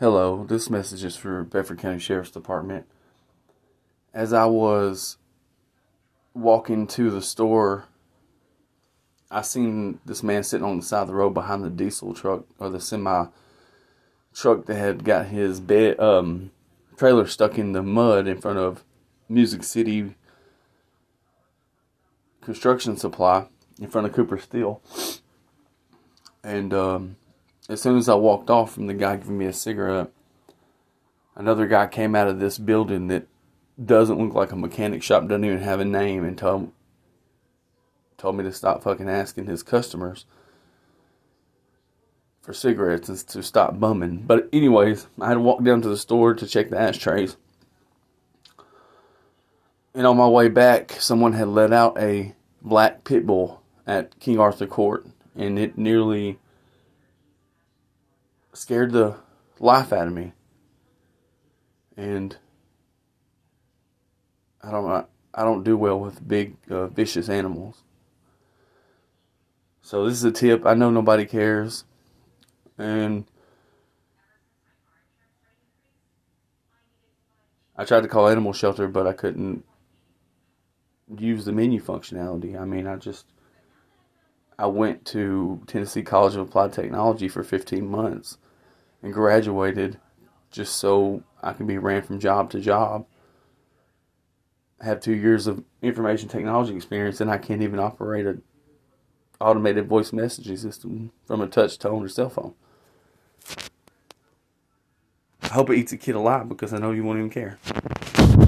Hello, this message is for Bedford County Sheriff's Department. As I was walking to the store, I seen this man sitting on the side of the road behind the diesel truck or the semi truck that had got his bed um, trailer stuck in the mud in front of Music City Construction Supply in front of Cooper Steel. And um, as soon as I walked off from the guy giving me a cigarette, another guy came out of this building that doesn't look like a mechanic shop, doesn't even have a name, and told told me to stop fucking asking his customers for cigarettes and to stop bumming. But anyways, I had to walk down to the store to check the ashtrays. And on my way back, someone had let out a black pit bull at King Arthur Court, and it nearly scared the life out of me. And I don't I don't do well with big uh, vicious animals. So this is a tip. I know nobody cares, and I tried to call animal shelter, but I couldn't use the menu functionality. I mean, I just I went to Tennessee College of Applied Technology for 15 months and graduated just so I can be ran from job to job. I have two years of information technology experience and I can't even operate a automated voice messaging system from a touch tone or cell phone. I hope it eats a kid alive because I know you won't even care.